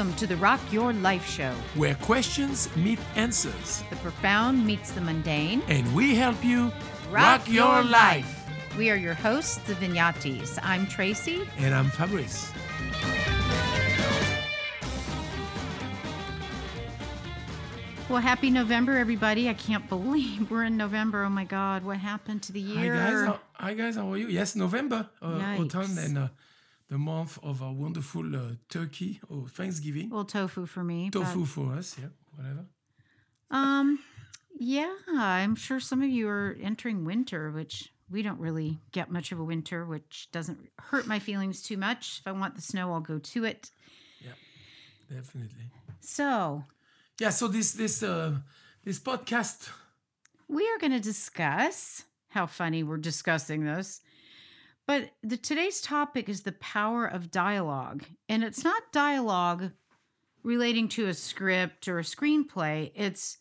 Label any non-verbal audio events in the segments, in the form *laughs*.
Welcome to the Rock Your Life Show. where questions meet answers, The profound meets the mundane. and we help you rock, your life. We are your hosts, the Vignatis. I'm Tracy. And I'm Fabrice. Well, happy November, everybody. I can't believe we're in November. Oh my God, what happened to the Hi year? guys, how, hi guys, how are you? Yes, November, uh, autumn, and uh, the month of our wonderful uh, turkey or Thanksgiving. Well, tofu for me. Tofu for us, yeah, whatever. Um, yeah, I'm sure some of you are entering winter, which we don't really get much of a winter, which doesn't hurt my feelings too much. If I want the snow, I'll go to it. Yeah, definitely. So, Yeah. So this this uh, this podcast. we are going to discuss how funny we're discussing this. But the today's topic is the power of dialogue. And it's not dialogue relating to a script or a screenplay, it's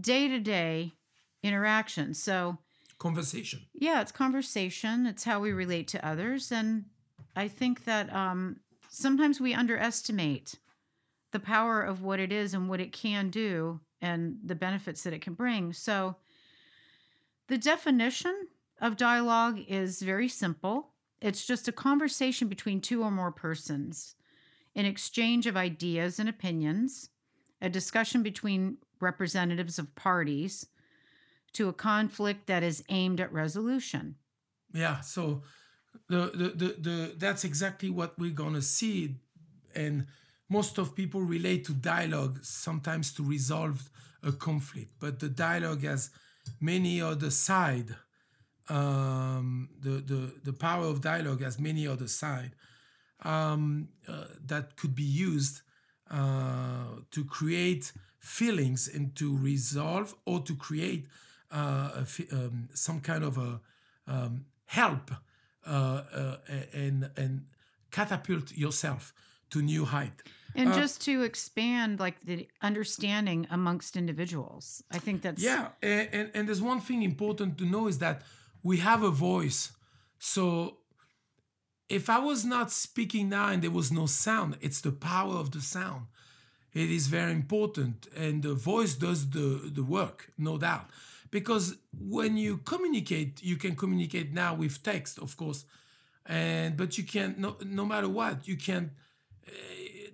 day-to-day interaction. So, Conversation. yeah, it's conversation. It's how we relate to others. And I think that um, sometimes we underestimate the power of what it is and what it can do and the benefits that it can bring. So, the definition of dialogue is very simple it's just a conversation between two or more persons, an exchange of ideas and opinions, a discussion between representatives of parties to a conflict that is aimed at resolution. Yeah. So the the the, the that's exactly what we're gonna see, and most of people relate to dialogue sometimes to resolve a conflict, but the dialogue has many other side. Um, the the the power of dialogue has many other side um, uh, that could be used uh, to create feelings and to resolve or to create uh, um, some kind of a um, help uh, uh, and and catapult yourself to new height. And just to expand like the understanding amongst individuals. I think that's Yeah, and, and, and there's one thing important to know is that we have a voice. So if I was not speaking now and there was no sound, it's the power of the sound. It is very important. And the voice does the, the work, no doubt. Because when you communicate, you can communicate now with text, of course. And but you can't no, no matter what, you can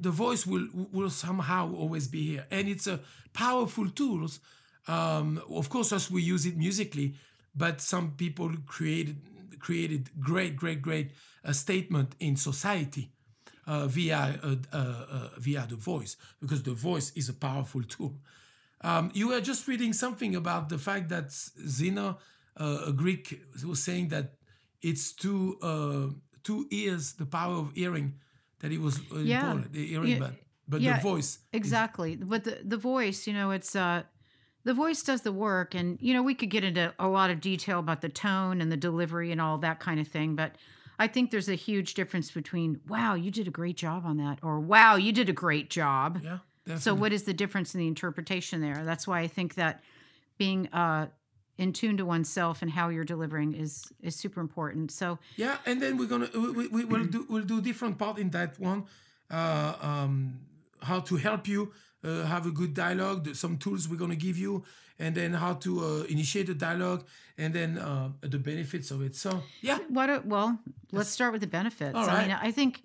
the voice will will somehow always be here and it's a powerful tool um, of course as we use it musically but some people created created great great great uh, statement in society uh, via uh, uh, uh, via the voice because the voice is a powerful tool um, you were just reading something about the fact that Zeno, uh, a Greek, was saying that it's two uh, two ears, the power of hearing, that it was uh, Yeah. important. The hearing, Yeah. but but Yeah, the voice. Exactly. But the, the voice, you know, it's uh the voice does the work and you know, we could get into a lot of detail about the tone and the delivery and all that kind of thing, but I think there's a huge difference between wow, you did a great job on that or wow, you did a great job. Yeah. So what is the difference in the interpretation there? That's why I think that being uh in tune to oneself and how you're delivering is is super important. So Yeah, and then we're gonna we, we, we will do we'll do different part in that one. Uh, um, how to help you uh, have a good dialogue, the- some tools we're gonna give you, and then how to uh, initiate a dialogue, and then uh, the benefits of it. So yeah, What? A, well, let's start with the benefits. All I mean. I think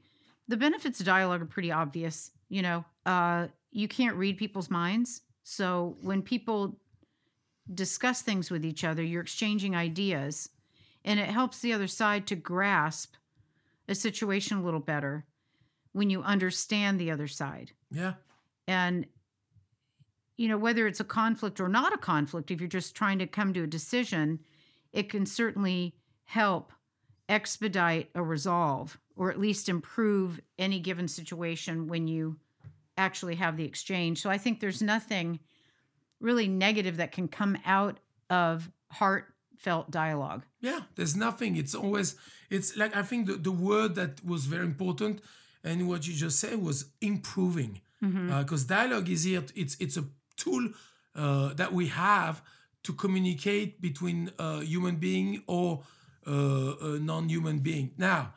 the benefits of dialogue are pretty obvious. You know, uh, you can't read people's minds, so when people discuss things with each other, you're exchanging ideas, and it helps the other side to grasp a situation a little better when you understand the other side. yeah, And you know, whether it's a conflict or not a conflict, if you're just trying to come to a decision, it can certainly help expedite a resolve or at least improve any given situation when you actually have the exchange. So I think there's nothing really negative that can come out of heartfelt dialogue. Yeah, there's nothing. It's always it's like I think the, the word that was very important and what you just said was improving because dialogue is here. It's it's a tool uh, that we have to communicate between a human being or uh, a non-human being. Now,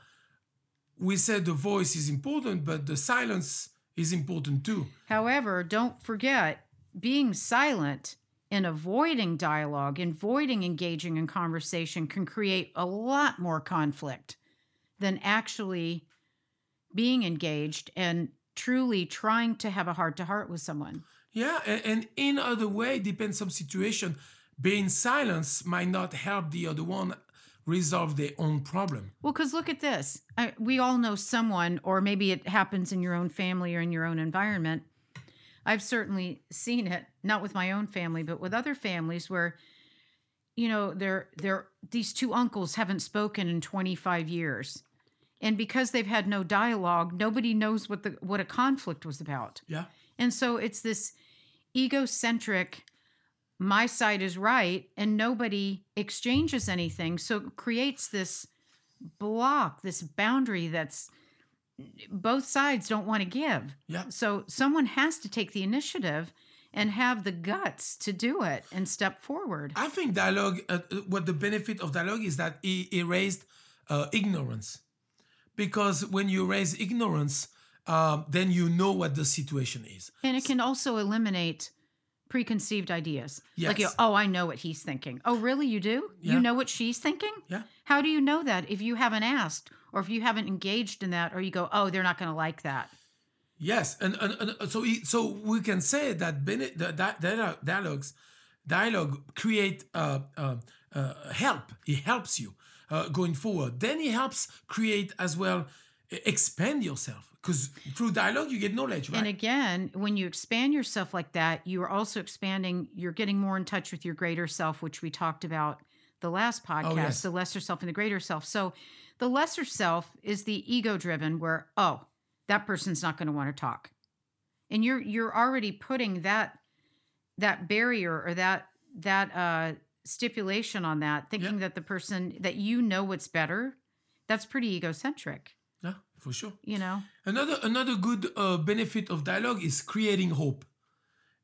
we said the voice is important, but the silence is important too. However, don't forget being silent and avoiding dialogue and avoiding engaging in conversation can create a lot more conflict than actually being engaged and truly trying to have a heart to heart with someone. Yeah, and, and in other way, depends some situation. Being silence might not help the other one resolve their own problem. Well, because look at this. I, we all know someone, or maybe it happens in your own family or in your own environment. I've certainly seen it, not with my own family, but with other families where, you know, they're, they're, these two uncles haven't spoken in 25 years. And because they've had no dialogue, nobody knows what the what a conflict was about. Yeah. And so it's this egocentric my side is right and nobody exchanges anything so it creates this block this boundary that's both sides don't want to give Yeah. so someone has to take the initiative and have the guts to do it and step forward I think dialogue, uh, uh, what the benefit of dialogue is that it erased uh, ignorance. Because when you raise ignorance, um, then you know what the situation is. and it can also eliminate preconceived ideas Yes. like oh i know what he's thinking oh really you do Yeah. you know what she's thinking Yeah. How do you know that if you haven't asked or if you haven't engaged in that or you go, oh, they're not going to like that? Yes, and, and, and so it- so we can say that bene- the di- dialogue, dialogues, dialogue create uh, uh, uh, help. It helps you uh, going forward. Then it helps create as well, expand yourself because through dialogue you get knowledge, right? And again, when you expand yourself like that, you are also expanding, you're getting more in touch with your greater self, which we talked about the last podcast, yes. the lesser self and the greater self. So the lesser self is the ego driven where, oh, that person's not going to want to talk. And you're you're already putting that that barrier or that that uh stipulation on that, thinking that the person that you know what's better, that's pretty egocentric, yeah, for sure. you know? Another another good uh, benefit of dialogue is creating hope,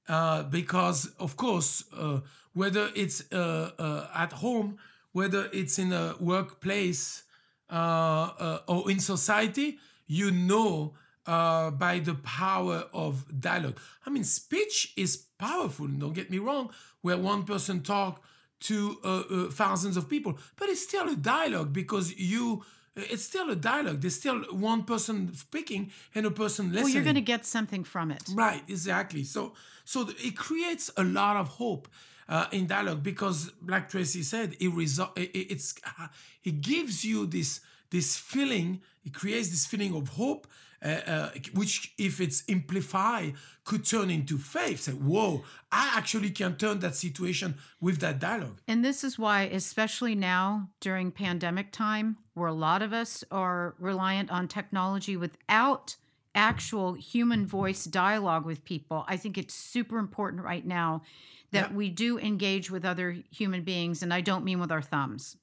uh, because of course, uh, whether it's uh, uh, at home, whether it's in a workplace uh, uh, or in society, you know uh, by the power of dialogue. I mean, speech is powerful. Don't get me wrong. Where one person talk to uh, uh, thousands of people, but it's still a dialogue because you. It's still a dialogue. There's still one person speaking and a person listening. Well, you're going to get something from it. Right, exactly. So, so it creates a lot of hope uh, in dialogue because, like Tracy said, it result it, it- it's uh, it gives you this this feeling. It creates this feeling of hope, uh, uh, which, if it's amplified, could turn into faith. Say, "Whoa, I actually can turn that situation with that dialogue." And this is why, especially now during pandemic time, where a lot of us are reliant on technology without actual human voice dialogue with people, I think it's super important right now that Yeah. we do engage with other human beings. And I don't mean with our thumbs,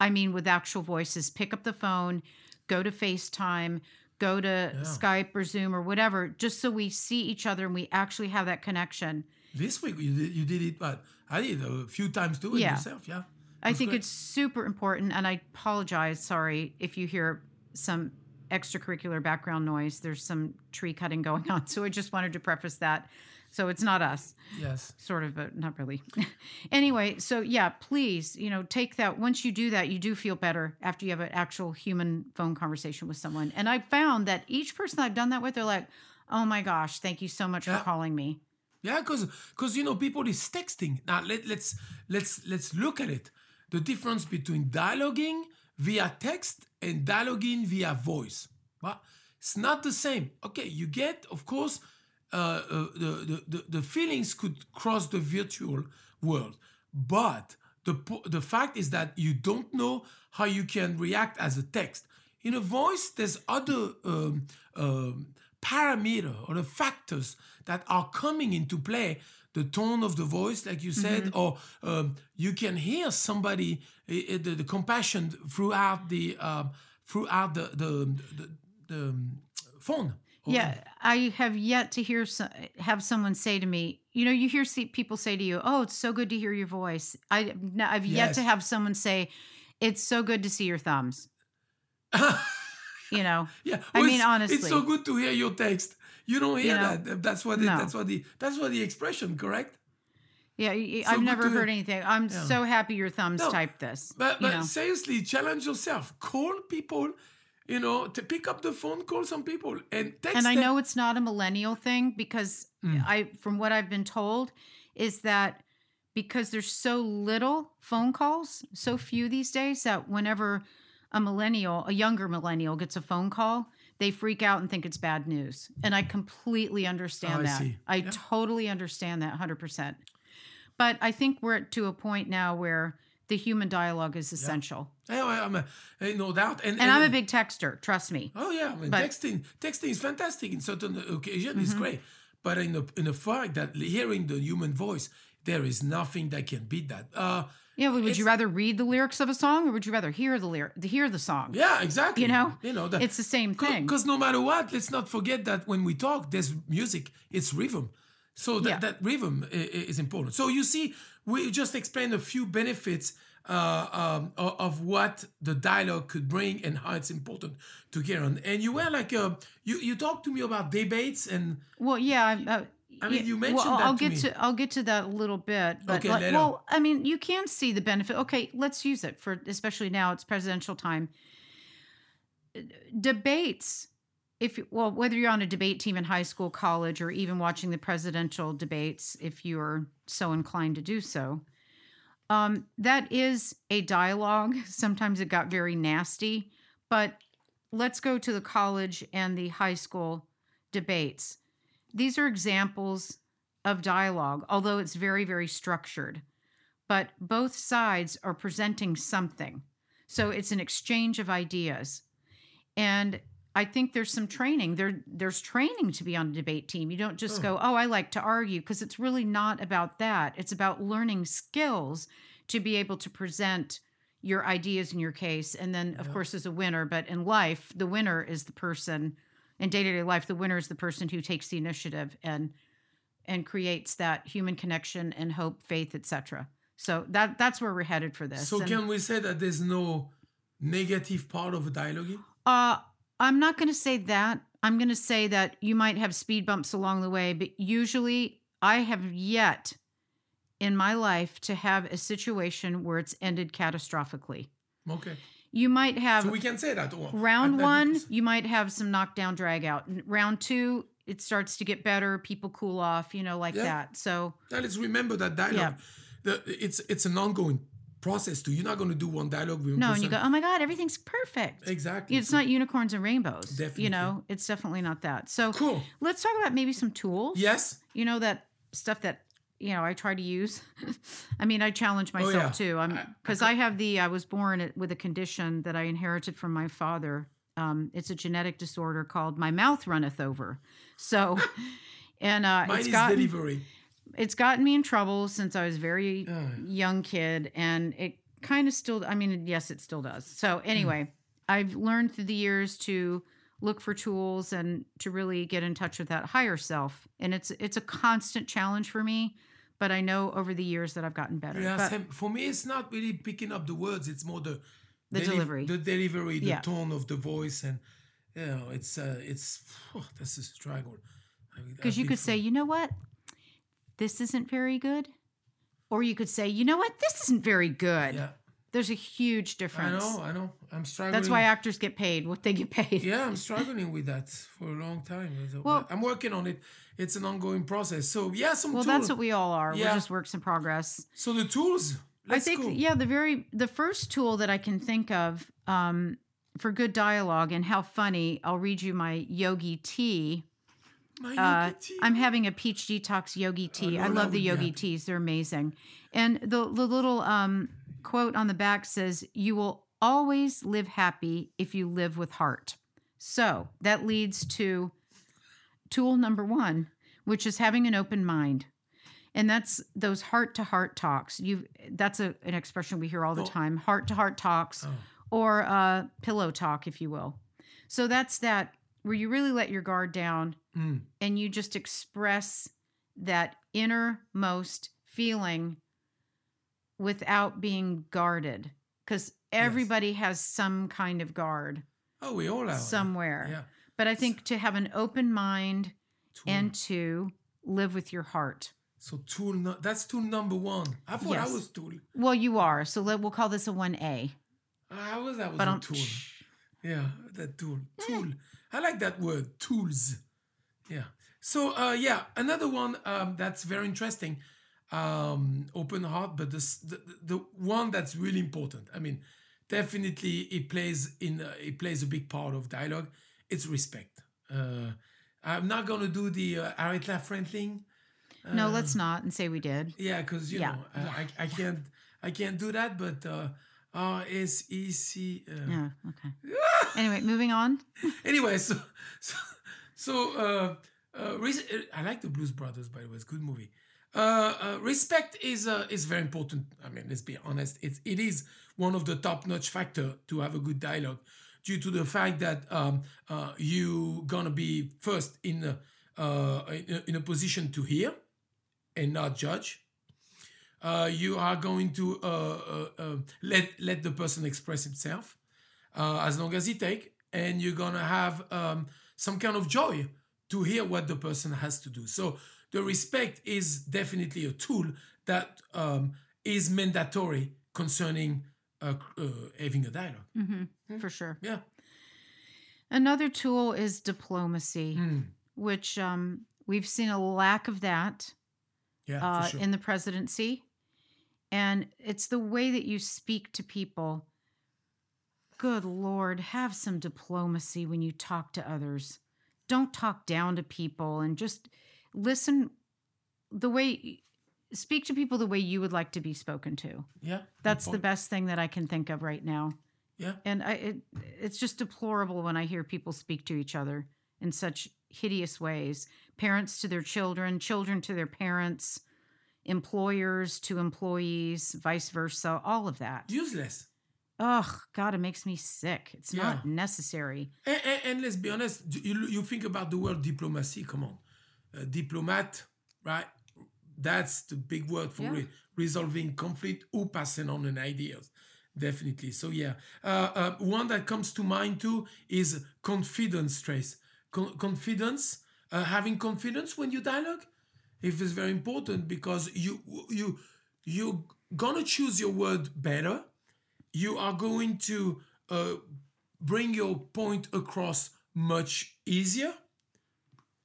I mean with actual voices. Pick up the phone, go to FaceTime, go to Skype or Zoom or whatever, just so we see each other and we actually have that connection. This week you did, you did it, but I did a few times too Yeah. yourself. Yeah, I think great. it's super important, and I apologize. Sorry if you hear some extracurricular background noise. There's some tree cutting going on, *laughs* so I just wanted to preface that. So it's not us, yes. sort of, but not really. *laughs* anyway, so yeah, please, you know, take that. Once you do that, you do feel better after you have an actual human phone conversation with someone. And I found that each person I've done that with, they're like, "Oh my gosh, thank you so much Yeah. for calling me." Yeah, because because you know people is texting. Now let, let's let's let's look at it. The difference between dialoguing via text and dialoguing via voice. Well, it's not the same. Okay, you get of course uh, uh, the, the, the feelings could cross the virtual world, but the the fact is that you don't know how you can react as a text. In a voice, there's other um, um, or the factors that are coming into play. The tone of the voice, like you said, or um, you can hear somebody eh, eh, the, the compassion throughout the um, throughout the the, the, the um, phone. Or- Yeah, I have yet to hear have someone say to me, you know, you hear see, people say to you, "Oh, it's so good to hear your voice." I I've yet to have someone say, "It's so good to see your thumbs." *laughs* you know, Yeah, I mean, it's- it's so good to hear your text. You don't hear know? that. That's what. The, No. That's what the. That's what the expression. Correct. Yeah, y- y- So I've never to- heard anything. I'm Yeah. so happy your thumbs No, typed this. But, but know? seriously, challenge yourself. Call people. You know, to pick up the phone, call some people, and text and I them. know it's not a millennial thing because Mm. I, from what I've been told, is that because there's so little phone calls, so few these days that whenever a millennial, a younger millennial, gets a phone call, they freak out and think it's bad news. And I completely understand Oh, I that. see. I totally understand that 100%. But I think we're to a point now where the human dialogue is essential. Yeah, I- I'm a, eh, no doubt. And, And I'm a big texter, trust me. Oh yeah, I mean, But- texting texting is fantastic in certain occasions. It's Mhm. great, but in a in a fact that hearing the human voice, there is nothing that can beat that. Uh, Yeah, would It's- you rather read the lyrics of a song or would you rather hear the lyric, hear the song? yeah, exactly. You know, you know that. It's the same thing. Because no matter what, let's not forget that when we talk, there's music, it's rhythm. So that, Yeah. that rhythm i- i- is important. So you see, we just explained a few benefits uh, um, of what the dialogue could bring and how it's important to hear. And, and you were like, uh, you, you talked to me about debates and Well, yeah. I, uh, I mean, you mentioned well, that I'll to get me. to I'll get to that a little bit. But Okay, like, well, I mean, you can see the benefit. Okay, let's use it for especially now. It's presidential time. Debates. If you- well, whether you're on a debate team in high school, college, or even watching the presidential debates, if you're so inclined to do so, um, that is a dialogue. *laughs* Sometimes it got very nasty, but let's go to the college and the high school debates. These are examples of dialogue, although it's very, very structured. But both sides are presenting something. So it's an exchange of ideas. And I think there's some training. There, there's training to be on a debate team. You don't just Oh. go, oh, I like to argue, because it's really not about that. It's about learning skills to be able to present your ideas in your case. And then, of Yeah. course, as a winner, but in life, the winner is the person in day-to-day life the winner is the person who takes the initiative and and creates that human connection and hope faith etc so that that's where we're headed for this So And, can we say that there's no negative part of a dialogue? uh i'm not going to say that i'm going to say that you might have speed bumps along the way but usually i have yet in my life to have a situation where it's ended catastrophically Okay. You might have So we can say that. Oh, round at- at- one you might have some knockdown drag out round two it starts to get better people cool off you know like Yeah. that so Now let's remember that dialogue. The, it's it's an ongoing process too. You're not going to do one dialogue with no and you go oh my god everything's perfect exactly. it's So- not unicorns and rainbows Definitely. you know it's definitely not that so cool. let's talk about maybe some tools Yes. you know that stuff that you know i try to use *laughs* i mean i challenge myself Oh, yeah. too. I'm I- I because I, have the i was born with a condition that i inherited from my father. Um, it's a genetic disorder called my mouth runneth over. So *laughs* and uh, Mine it's gotten delivery. it's gotten me in trouble since i was a very Oh. young kid and it kind of still i mean yes it still does. So anyway i've learned through the years to look for tools and to really get in touch with that higher self. And it's it's a constant challenge for me but i know over the years that i've gotten better Yeah, But- same. for me, it's not really picking up the words. It's more the The deli- delivery. the delivery, the Yeah. tone of the voice, and you know, it's uh, it's oh, this is a struggle. because you could say you know what this isn't very good or you could say you know what this isn't very good yeah, there's a huge difference. I know, I know. I'm struggling. that's why actors get paid what they get paid yeah, I'm struggling with that for a long time. Well- I'm working on it. It's an ongoing process. So yeah, some well that's what we all are Yeah. we're just works in progress so the tools. I think go. yeah, the very the first tool that I can think of um, for good dialogue and how funny. I'll read you my Yogi tea. My Uh, yogi tea. I'm having a peach detox Yogi tea. I I love the Yogi happy. teas; they're amazing. And the the little um, quote on the back says, "You will always live happy if you live with heart." So that leads to tool number one, which is having an open mind. And that's those heart to heart talks. You that's a, an expression we hear all the Oh. time. Heart to heart talks Oh. or uh, pillow talk, if you will. So that's that where you really let your guard down Mm. and you just express that innermost feeling without being guarded. Because everybody has some kind of guard Oh, we all have somewhere. Yeah. But I think to have an open mind and to live with your heart. So tool no, that's tool number one. I thought Yes. I was tool. Well, you are. So let, we'll call this a 1A. I was that was But a tool. Yeah, that tool. Tool. I like that word. Tools. Yeah. So uh yeah, another one um that's very interesting. Um open heart, but this, the the one that's really important. I mean, definitely it plays in uh, it plays a big part of dialogue. It's respect. Uh I'm not gonna do the uh, Aretha Friend thing. no, let's not and say we did. Yeah, because you Yeah, know I, I I can't I can't do that. But uh, R S E C. uh, Yeah. Okay. *laughs* anyway, moving on. *laughs* Anyway, so so so uh, uh, res- I like the Blues Brothers. By the way, it's a good movie. Uh, uh, respect is uh, is very important. I mean, let's be honest. It's it is one of the top notch factor to have a good dialogue, due to the fact that um, uh, you gonna be first in a, uh, in a, position to hear, and not judge. Uh, you are going to uh, uh, uh, let let the person express himself uh, as long as he take, and you're gonna have um, some kind of joy to hear what the person has to do. So the respect is definitely a tool that um, is mandatory concerning uh, uh, having a dialogue. hmm For sure. Yeah. Another tool is diplomacy, Mm. which um, we've seen a lack of that Yeah, uh, sure. in the presidency. And it's the way that you speak to people. Good Lord, have some diplomacy when you talk to others. Don't talk down to people and just listen the way, speak to people the way you would like to be spoken to. yeah. That's the best thing that I can think of right now. Yeah. And I, it, it's just deplorable when I hear people speak to each other in such hideous ways. Parents to their children, children to their parents, employers to employees, vice versa, all of that. Useless. Ugh, God, it makes me sick. It's not necessary. And, and, and let's be honest, you, you think about the word diplomacy, come on. Uh, diplomat, right? That's the big word for Yeah. re- resolving conflict or passing on an ideas. Definitely. So, yeah. Uh, uh, one that comes to mind too is confidence, Trace. Con- confidence, uh, having confidence when you dialogue, if it's very important because you you you're gonna choose your word better you are going to uh, bring your point across much easier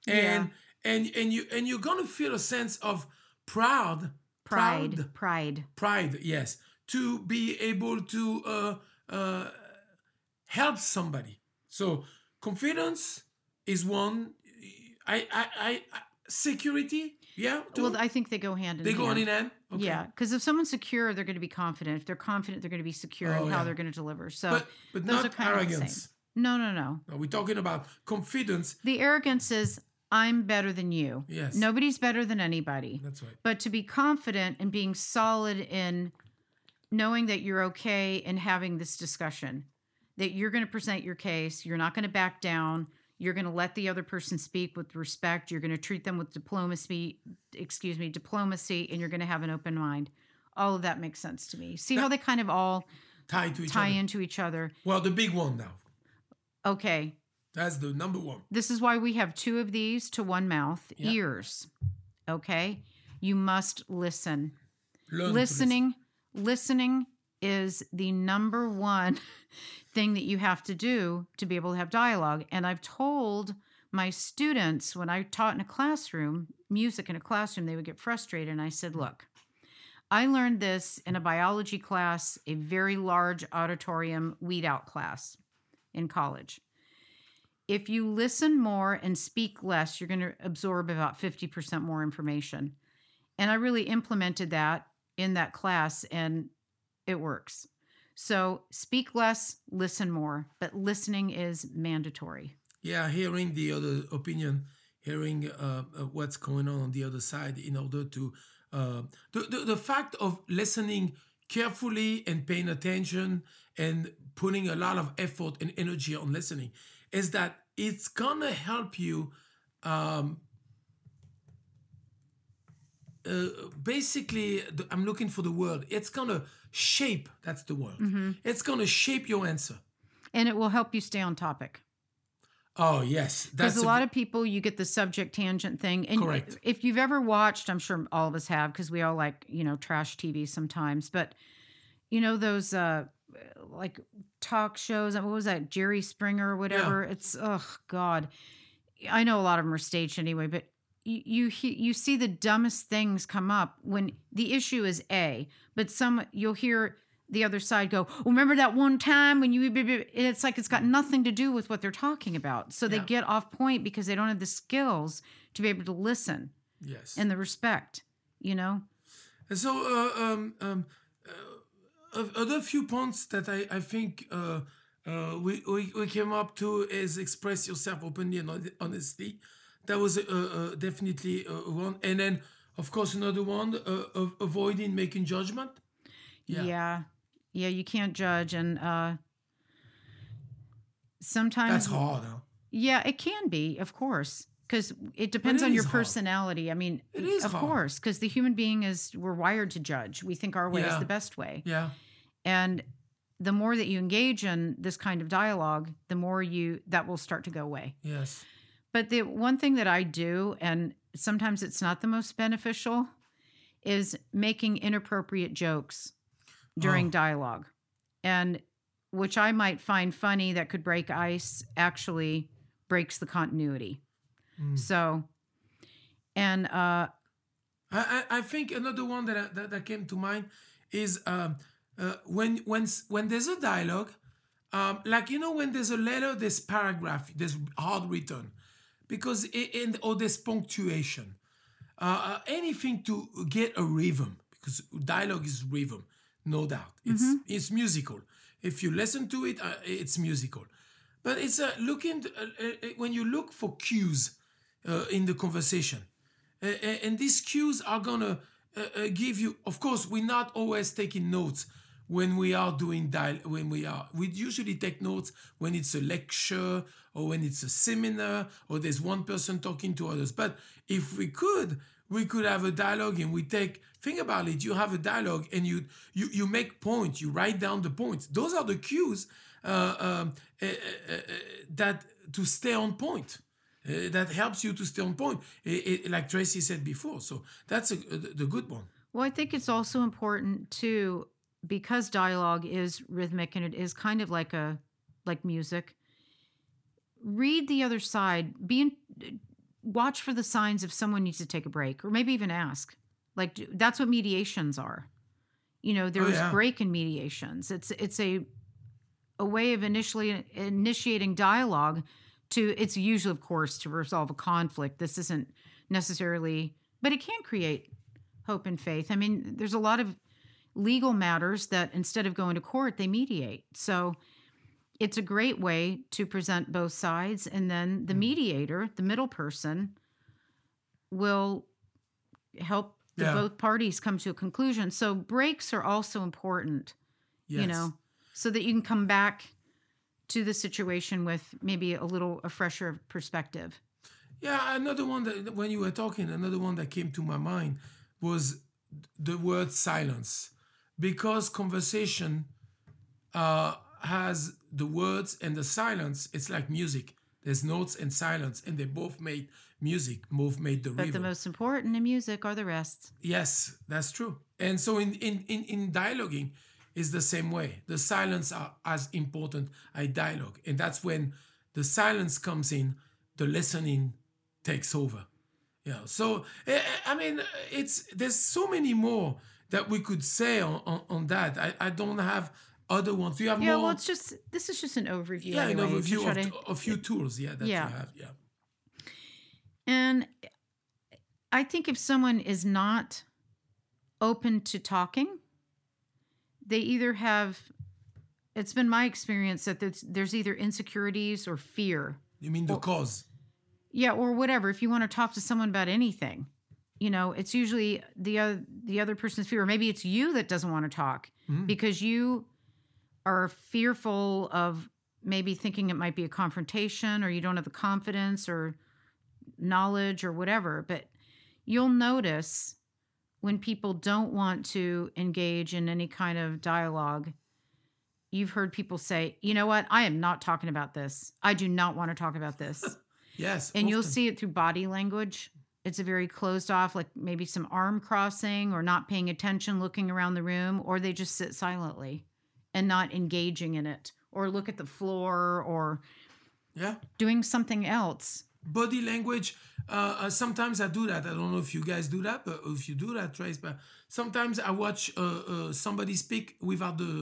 and and and you and you're gonna feel a sense of proud Pride, proud, pride. pride yes to be able to uh, uh, help somebody so confidence is one i i i, I security yeah too? Well, I think they go hand in they hand. go hand in hand okay. Yeah, because if someone's secure, they're going to be confident. If they're confident, they're going to be secure Oh, in how yeah. they're going to deliver. So but but those are kind of the same. arrogance no, no, no. no, we're talking about confidence The arrogance is I'm better than you. Yes. Nobody's better than anybody. that's right But to be confident and being solid in knowing that you're okay in having this discussion, that you're going to present your case, you're not going to back down, you're going to let the other person speak with respect, you're going to treat them with diplomacy, excuse me, diplomacy, and you're going to have an open mind. All of that makes sense to me. See how they kind of all tie to each tie other into each other. well the big one now Okay, that's the number one This is why we have two of these to one mouth Yeah. ears. Okay? You must listen. Learn Listening listening is the number one *laughs* thing that you have to do to be able to have dialogue. And I've told my students when I taught in a classroom, music in a classroom, they would get frustrated and I said, "Look, I learned this in a biology class, a very large auditorium weed out class in college. If you listen more and speak less, you're going to absorb about 50% more information. And I really implemented that in that class and it works. So speak less, listen more, but listening is mandatory. yeah hearing the other opinion hearing uh, uh, what's going on on the other side in order to uh, the, the, the fact of listening carefully and paying attention and putting a lot of effort and energy on listening is that it's gonna help you um, uh, basically the, i'm looking for the word it's gonna shape that's the word it's gonna shape your answer And it will help you stay on topic. Oh yes, Because a lot of people, you get the subject tangent thing. And Correct. if you've ever watched, I'm sure all of us have, because we all like, you know, trash TV sometimes. But you know those uh like talk shows. What was that? Jerry Springer or whatever. It's oh god. I know a lot of them are staged anyway, but you you you see the dumbest things come up when the issue is A, but some you'll hear the other side go, oh, "Remember that one time when you?" It's like it's got nothing to do with what they're talking about, so they Yeah. get off point because they don't have the skills to be able to listen yes. and the respect. You know, And so, uh, um, um, uh, other few points that I, I think uh, uh, we, we, we came up to is express yourself openly and hon- honestly. That was uh, uh, definitely uh, one. And then, of course, another one, uh, of avoiding making judgment. yeah. Yeah. yeah, You can't judge, and uh sometimes That's hard, huh? Yeah, it can be, of course, because it depends on your is hard. personality. I mean, It is of hard. course, because the human being is we're wired to judge. We think our way is the best way, Yeah. and the more that you engage in this kind of dialogue, the more you that will start to go away. Yes. But the one thing that I do, and sometimes it's not the most beneficial, is making inappropriate jokes during Oh. dialogue. And which I might find funny that could break ice actually breaks the continuity. Mm. So, and uh, I, I think another one that, I, that that came to mind is um, uh, when when when there's a dialogue, um, like you know when there's a letter, there's paragraph, there's hard written, because i- in or there's punctuation, uh, uh, anything to get a rhythm because dialogue is rhythm, no doubt. It's it's musical. If you listen to it, uh, it's musical. But it's uh, looking uh, when you look for cues uh, in the conversation, and these cues are gonna give you. Of course, we're not always taking notes when we are doing dial. When we are, we usually take notes when it's a lecture or when it's a seminar or there's one person talking to others. But if we could, we could have a dialogue and we take. Think about it. You have a dialogue and you you you make points. You write down the points. Those are the cues uh, um, uh, uh, that to stay on point. That helps you to stay on point, I- I- like Tracy said before. So that's a, the good one. well, I think it's also important too because dialogue is rhythmic and it is kind of like a like music. Read the other side. Be in, watch for the signs if someone needs to take a break, or maybe even ask. Like that's what mediations are. You know, there's oh, yeah. break in mediations. It's it's a a way of initially initiating dialogue to it's usually of course to resolve a conflict this isn't necessarily but it can create hope and faith i mean there's a lot of legal matters that instead of going to court they mediate so it's a great way to present both sides and then the mm. mediator the middle person will help the Yeah. both parties come to a conclusion so breaks are also important Yes. you know, so that you can come back to the situation with maybe a little a fresher perspective. Yeah, another one that when you were talking, another one that came to my mind was the word silence, because conversation uh, has the words and the silence. It's like music. There's notes and silence, and they both made music. Both made the But the most important in music are the rest. Yes, that's true. And so in in in, in dialoguing is the same way. The silence are as important as dialogue. And that's when the silence comes in, the listening takes over. Yeah. So eh, eh, I mean it's there's so many more that we could say on, on, on that. I, I don't have other ones. Do you have Yeah, more? well, it's just this is just an overview. yeah, an anyway, to overview of to- a few tools, yeah, that Yeah. you have. Yeah. and I think if someone is not open to talking, they either have. It's been my experience that there's, there's either insecurities or fear You mean the cause? Yeah, or whatever. If you want to talk to someone about anything, you know, it's usually the other the other person's fear, or maybe it's you that doesn't want to talk mm-hmm. because you are fearful of maybe thinking it might be a confrontation, or you don't have the confidence or knowledge or whatever. But you'll notice when people don't want to engage in any kind of dialogue, you've heard people say, you know what? I am not talking about this. I do not want to talk about this. *laughs* Yes. and you'll see it through body language. It's a very closed off, like maybe some arm crossing or not paying attention, looking around the room, or they just sit silently and not engaging in it, or look at the floor or Yeah. doing something else. body language uh, uh, sometimes i do that i don't know if you guys do that but if you do that trace but sometimes i watch uh, uh, somebody speak without the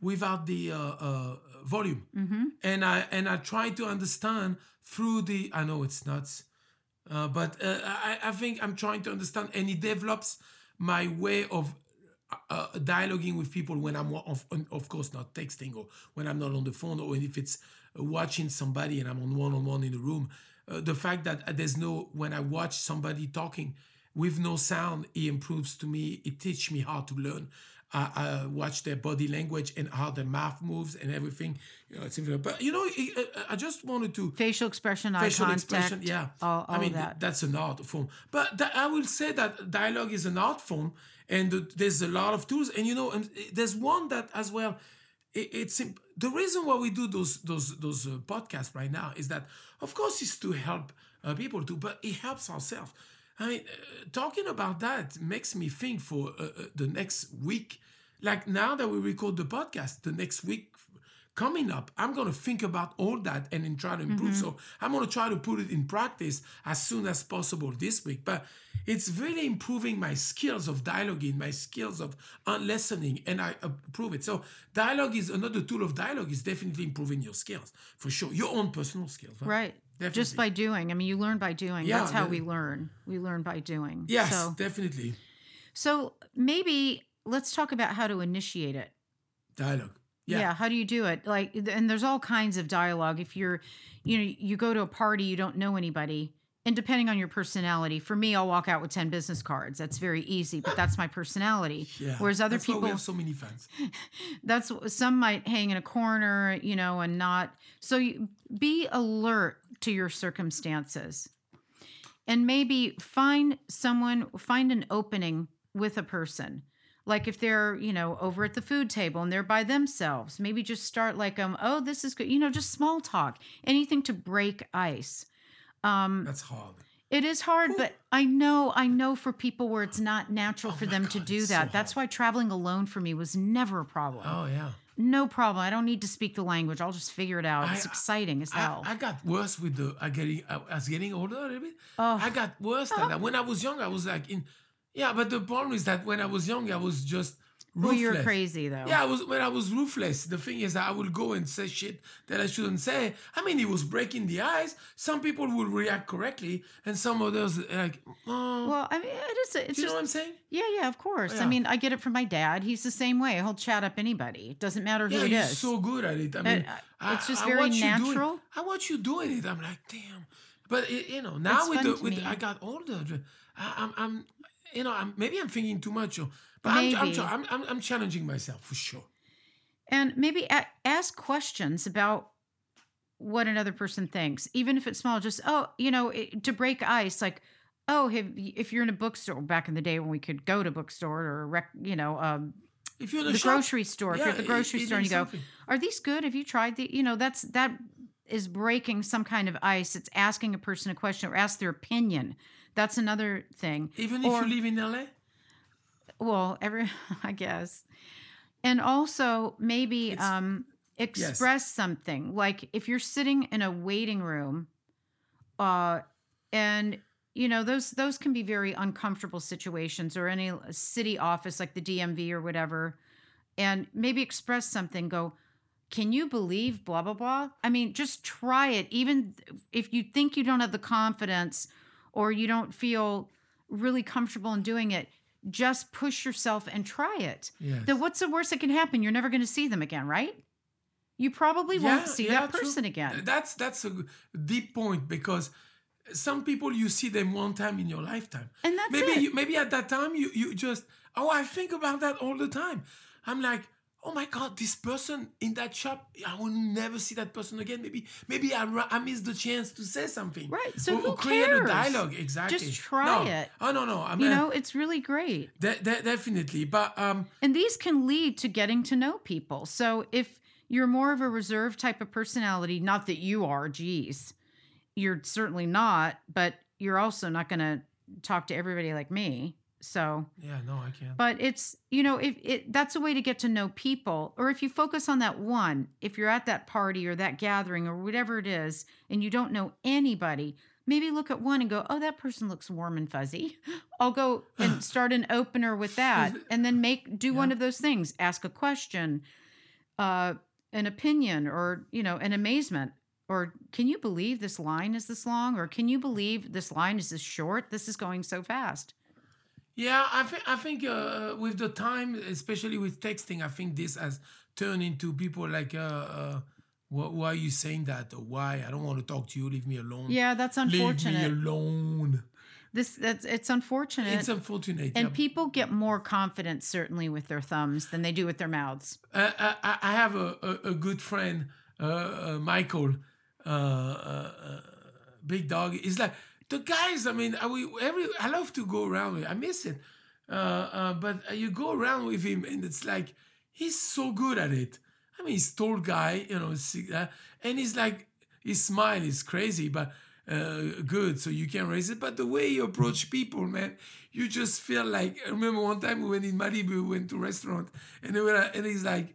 without the uh, uh, volume and i and i try to understand through the i know it's nuts uh, but uh, I, I think i'm trying to understand and it develops my way of uh, dialoguing with people when I'm of, of course not texting or when I'm not on the phone or if it's uh, watching somebody and I'm on one on one in the room. Uh, the fact that there's no when I watch somebody talking with no sound, it improves to me. It teaches me how to learn. I, I watch their body language and how their mouth moves and everything. You know, it's but you know, uh, I just wanted to Facial expression, eye contact. expression yeah all- i mean that. that's an art form but th- i will say that dialogue is an art form and th- there's a lot of tools and you know and there's one that as well it, it's the reason why we do those those those uh, podcasts right now is that of course it's to help uh, people too but it helps ourselves i mean uh, talking about that makes me think for uh, uh, the next week like now that we record the podcast the next week coming up, I'm going to think about all that and then try to improve. So I'm going to try to put it in practice as soon as possible this week. But it's really improving my skills of dialoguing, my skills of listening, and I improve it. So dialogue is another tool of dialogue is definitely improving your skills for sure, your own personal skills. huh? Right. Just by doing. I mean, you learn by doing. Yeah, That's how the- we learn. We learn by doing. Yes, So, definitely so maybe let's talk about how to initiate it. dialogue. Yeah. Yeah. How do you do it? Like, and there's all kinds of dialogue. If you're, you know, you go to a party, you don't know anybody. And depending on your personality, for me, I'll walk out with 10 business cards. That's very easy, but that's my personality. *laughs* Yeah. Whereas other That's why people, we have so many fans. *laughs* that's some might hang in a corner, you know, and not. So you, be alert to your circumstances and maybe find someone, find an opening with a person. Like if they're, you know, over at the food table and they're by themselves, maybe just start like, um, oh, this is good, you know, just small talk, anything to break ice. Um, That's hard. it is hard, but *laughs* I know, I know for people where it's not natural for Oh my them to do it's so that. That's why traveling alone for me was never a problem. Oh yeah. No problem. I don't need to speak the language. I'll just figure it out. It's I- exciting as hell. I, got worse with the I getting I was getting older a little bit. Oh. I got worse than that. *laughs* When I was young, I was like in yeah, but the problem is that when I was young, I was just well, ruthless. you're crazy though. Yeah, I was when I was ruthless. The thing is, I will go and say shit that I shouldn't say. I mean, it was breaking the ice. Some people will react correctly, and some others like, oh, Well, I mean, it is. It's do you know just. what I'm saying? yeah, yeah, of course. I mean, I get it from my dad. He's the same way. He'll chat up anybody. It doesn't matter who Yeah, it is. so good at it. I mean, uh, I- it's just I very watch you doing- natural. I watch you doing it. I'm like, damn. But it, you know, now It's with the with me. I got older. I, I'm I'm you know I'm maybe I'm thinking too much. But I'm, I'm, I'm I'm I'm challenging myself for sure. and maybe a- ask questions about what another person thinks, even if it's small. Just oh, you know, it, to break ice, like oh, have, if you're in a bookstore back in the day when we could go to bookstore or rec, you know, um, If you're in the shop, grocery store. if you're at the grocery it- it store and you go, something. are these good? Have you tried the? You know, that's that is breaking some kind of ice. It's asking a person a question or ask their opinion. That's another thing. even if or- you live in LA. Well, every *laughs* I guess, and also maybe It's- um, express something like if you're sitting in a waiting room, uh, and you know those those can be very uncomfortable situations or any city office like the DMV or whatever, and maybe express something. Go. Can you believe blah blah blah? I mean, just try it. Even if you think you don't have the confidence or you don't feel really comfortable in doing it, just push yourself and try it. Yes. Then what's the worst that can happen? You're never going to see them again, right? You probably won't see yeah, that true. person again. That's that's a deep point because some people you see them one time in your lifetime. And that's maybe it. You, maybe at that time you you just oh I think about that all the time. I'm like oh my god, this person in that shop, I will never see that person again. Maybe maybe I, I missed the chance to say something. Right, so or, who or create cares? a dialogue. Exactly. Just try No. it. Oh no no. I mean, You know, it's really great. de- de- definitely. But um, And these can lead to getting to know people. So if you're more of a reserved type of personality, not that you are, geez, you're certainly not, but you're also not going to talk to everybody like me. So, yeah, no, I can't. but it's, you know, if it that's a way to get to know people. Or if you focus on that one, if you're at that party or that gathering or whatever it is, and you don't know anybody, maybe look at one and go, oh, that person looks warm and fuzzy. *laughs* I'll go and *sighs* start an opener with that. *laughs* And then make do one of those things. Ask a question, uh, an opinion, or you know, an amazement. Or can you believe this line is this long? Or can you believe this line is this short? This is going so fast. Yeah, I think I think uh, with the time, especially with texting, I think this has turned into people like, uh, uh, wh- why are you saying that? Or why I don't want to talk to you. Leave me alone. Yeah, that's unfortunate. leave me alone. This that's it's unfortunate. It's unfortunate. and yeah. people get more confidence certainly with their thumbs than they do with their mouths. Uh, I, I I have a, a, a good friend, uh, uh, Michael, uh, uh, uh, big dog. He's like the guys. I mean, I, we, every I love to go around with. I miss it, uh, uh, but you go around with him, and it's like he's so good at it. I mean, he's tall guy, you know, uh, and he's like his smile is crazy, but. Uh, good, so you can raise it. But the way you approach people, man, you just feel like. I remember one time we went in Malibu, we went to restaurant, and they were, and he's like,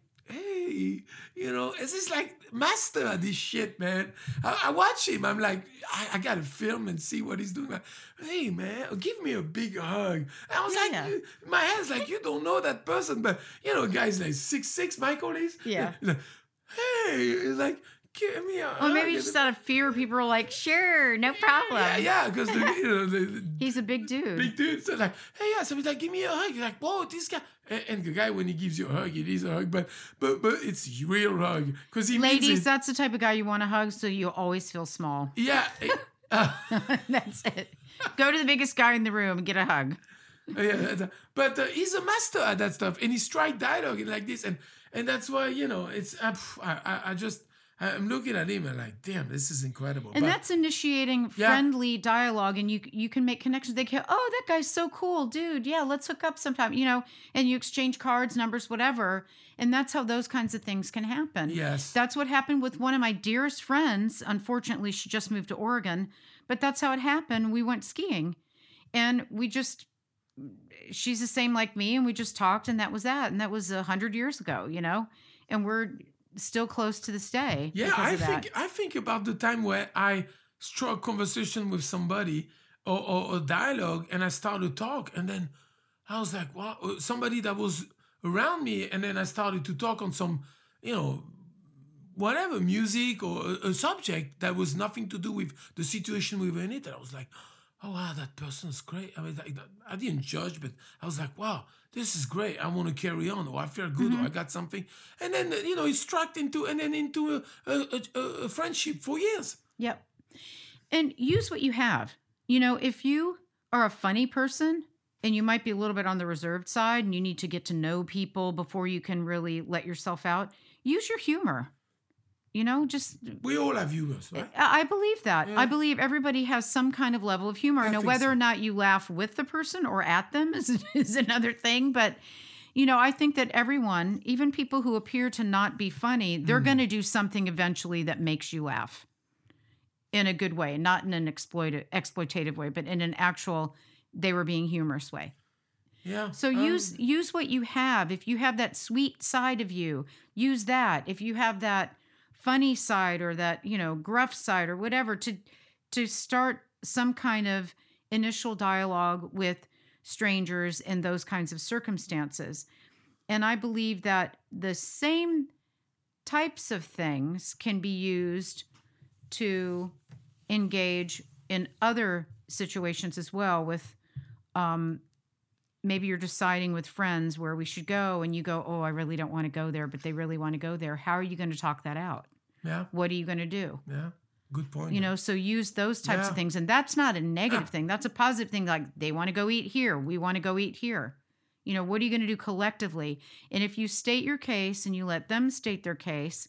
"Hey, you know," it's just like master at this shit, man. I, I watch him. I'm like, I, I gotta film and see what he's doing. Like, hey, man, give me a big hug. I was Yeah. like, my hands like you don't know that person, but you know, guys like six six. Michael is. Yeah. *laughs* Like, hey, it's like. Give me a Or maybe And- just out of fear, people are like, "Sure, no problem." yeah, yeah, because you know the, the *laughs* He's a big dude. big dude. So like, hey, yeah. So he's like, give me a hug. He's like, whoa, this guy. And, and the guy when he gives you a hug, it is a hug, but but but it's real hug because he means Ladies, that's the type of guy you want to hug, so you always feel small. Yeah. uh, *laughs* that's it. Go to the biggest guy in the room and get a hug. yeah, but uh, he's a master at that stuff, and he strike dialogue and like this, and and that's why you know it's uh, I I just I'm looking at him and like, damn, this is incredible. And But- that's initiating Yeah. friendly dialogue, and you you can make connections. They go, "Oh, that guy's so cool, dude. Yeah, let's hook up sometime." You know, and you exchange cards, numbers, whatever, and that's how those kinds of things can happen. yes, That's what happened with one of my dearest friends. Unfortunately, she just moved to Oregon, but that's how it happened. We went skiing and we just, she's the same like me, and we just talked, and that was that. And that was a hundred years ago, you know, and we're still close to this day. Yeah, I think I think about the time where I struck conversation with somebody or, or a dialogue, and I started to talk, and then I was like, wow, somebody that was around me, and then I started to talk on some, you know, whatever music or a, a subject that was nothing to do with the situation we were in it, and I was like. Oh wow, that person's great. I mean, I, I didn't judge, but I was like, "Wow, this is great. I want to carry on, or I feel good, or I mm-hmm. got something." And then you know, it's struck into and then into a, a, a, a friendship for years. Yep. And use what you have. You know, if you are a funny person and you might be a little bit on the reserved side and you need to get to know people before you can really let yourself out, use your humor. You know, just We all have humors, right? I I believe that. Yeah. I believe everybody has some kind of level of humor. I now, whether so. or not you laugh with the person or at them is, *laughs* is another thing. But, you know, I think that everyone, even people who appear to not be funny, they're Mm. going to do something eventually that makes you laugh in a good way, not in an exploitive, exploitative way, but in an actual, they were being humorous way. Yeah. So um, use use what you have. If you have that sweet side of you, use that. If you have that funny side or that, you know, gruff side or whatever to to start some kind of initial dialogue with strangers in those kinds of circumstances. And I believe that the same types of things can be used to engage in other situations as well with um, maybe you're deciding with friends where we should go and you go oh i really don't want to go there but they really want to go there how are you going to talk that out Yeah. what are you going to do Yeah. Good point. you know so use those types Yeah. of things and that's not a negative Yeah. *clears throat* thing that's a positive thing like they want to go eat here we want to go eat here You know, what are you going to do collectively? And if you state your case and you let them state their case,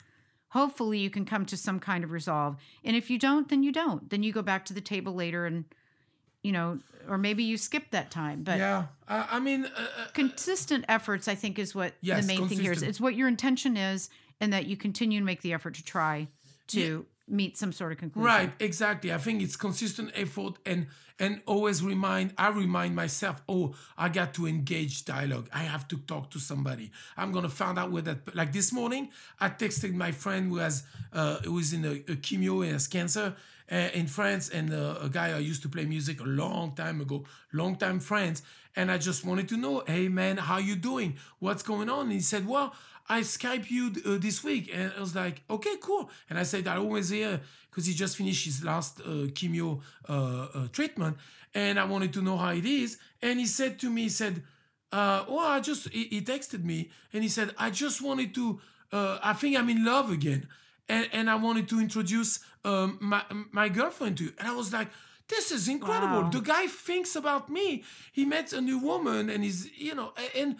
hopefully you can come to some kind of resolve. And if you don't, then you don't. Then you go back to the table later and, you know, or maybe you skip that time. But yeah, I, I mean, uh, uh, consistent efforts, I think, is what Yes, the main thing here is. It's what your intention is and that you continue to make the effort to try to meet some sort of conclusion. Right, exactly. I think it's consistent effort and and always remind I remind myself, oh, I got to engage dialogue. I have to talk to somebody. I'm gonna find out where that like this morning, I texted my friend who has uh who is in a, a chemio and has cancer uh, in France and uh, a guy I used to play music a long time ago, long time friends, and I just wanted to know, hey man, how you doing? What's going on? And he said, well, I Skype you uh, this week. And I was like, okay, cool. And I said, I always here because he just finished his last uh, chemio uh, uh, treatment. And I wanted to know how it is. And he said to me, he said, uh, well, I just, he, he texted me and he said, I just wanted to, uh, I think I'm in love again. And, and I wanted to introduce um, my, my girlfriend to you. And I was like, this is incredible. Wow. The guy thinks about me. He met a new woman and he's, you know, and,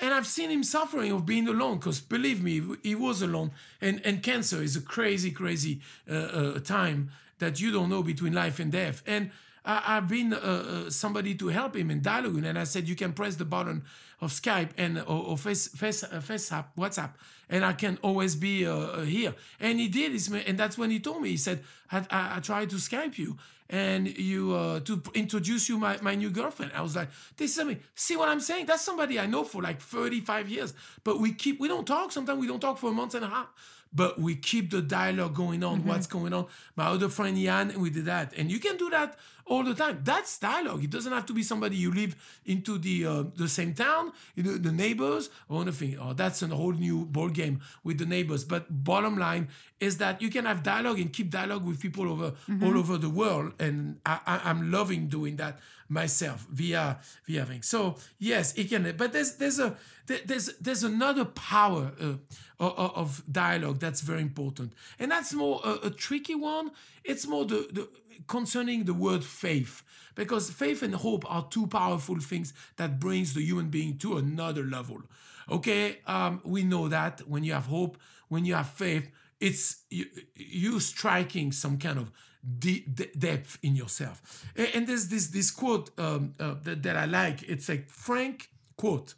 and I've seen him suffering of being alone because believe me, he was alone. And, and cancer is a crazy, crazy uh, uh, time that you don't know between life and death. And I, I've been uh, uh, somebody to help him in dialogue, and I said you can press the button of Skype and or, Face Face uh, FaceApp WhatsApp, and I can always be uh, uh, here. And he did, and that's when he told me. He said I, I, I tried to Skype you and you uh, to introduce you my, my new girlfriend. I was like, this is something. See what I'm saying? That's somebody I know for like 35 years, but we keep we don't talk. Sometimes we don't talk for a month and a half but we keep the dialogue going on what's going on. My other friend Jan we did that. And you can do that all the time. That's dialogue. It doesn't have to be somebody you live into the uh, the same town you know, the neighbors or anything oh that's a whole new ball game with the neighbors. But bottom line is that you can have dialogue and keep dialogue with people over all over the world. And I, I, i'm loving doing that myself via via things so yes it can but there's there's a there's there's another power uh, of dialogue that's very important. And that's more a, a tricky one. It's more the, the concerning the word faith. Because faith and hope are two powerful things that brings the human being to another level. Okay um, we know that when you have hope when you have faith it's you, you striking some kind of de- de- depth in yourself and, and there's this this quote um, uh, that, that i like it's like frank quote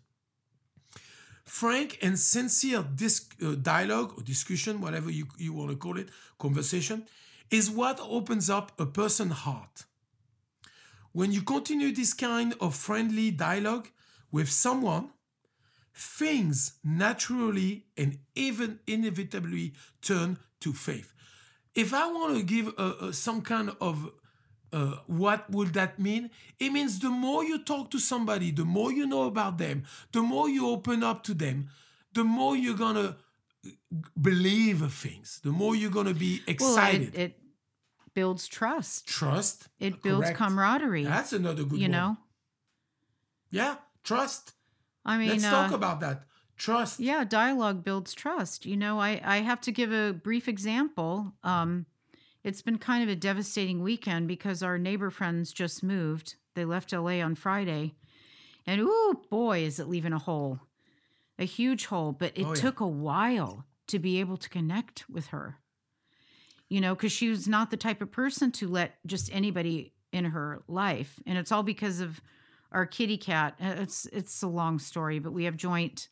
frank and sincere dis- uh, dialogue or discussion, whatever you, you want to call it, conversation, is what opens up a person's heart. When you continue this kind of friendly dialogue with someone, things naturally and even inevitably turn to faith. If I want to give some kind of uh, what would that mean? It means the more you talk to somebody, the more you know about them, the more you open up to them, the more you're gonna believe things, the more you're gonna be Well, excited. it, it builds trust. trust. It builds correct. camaraderie. That's another good you word. know, Yeah, trust. I mean, Let's uh, talk about that. Trust. yeah, dialogue builds trust. You know, I I have to give a brief example. Um, it's been kind of a devastating weekend because our neighbor friends just moved. They left LA on Friday, and ooh boy, is it leaving a hole, a huge hole. But it Oh, yeah. took a while to be able to connect with her. You know, because she was not the type of person to let just anybody in her life, and it's all because of our kitty cat. Uh, It's it's a long story, but we have joint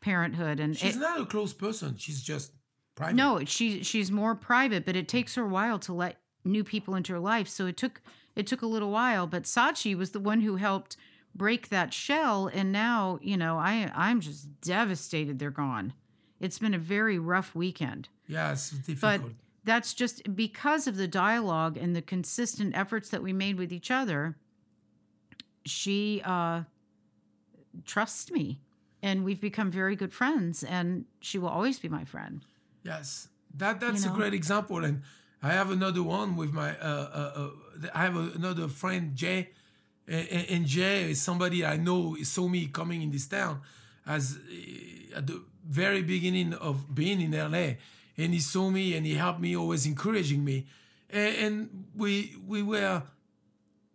parenthood, and She's it- not a close person. She's just private. no, she she's more private, but it takes her a while to let new people into her life. So it took it took a little while, but Sachi was the one who helped break that shell and now, you know, I I'm just devastated they're gone. It's been a very rough weekend. Yeah, it's But that's just because of the dialogue and the consistent efforts that we made with each other. She uh trusts me and we've become very good friends and she will always be my friend. Yes, that that's You a great example, and I have another one with my. Uh, uh, uh, I have a, another friend, Jay, and, Jay is somebody I know saw me coming in this town as uh, at the very beginning of being in LA, and he saw me and he helped me, always encouraging me, and, and we we were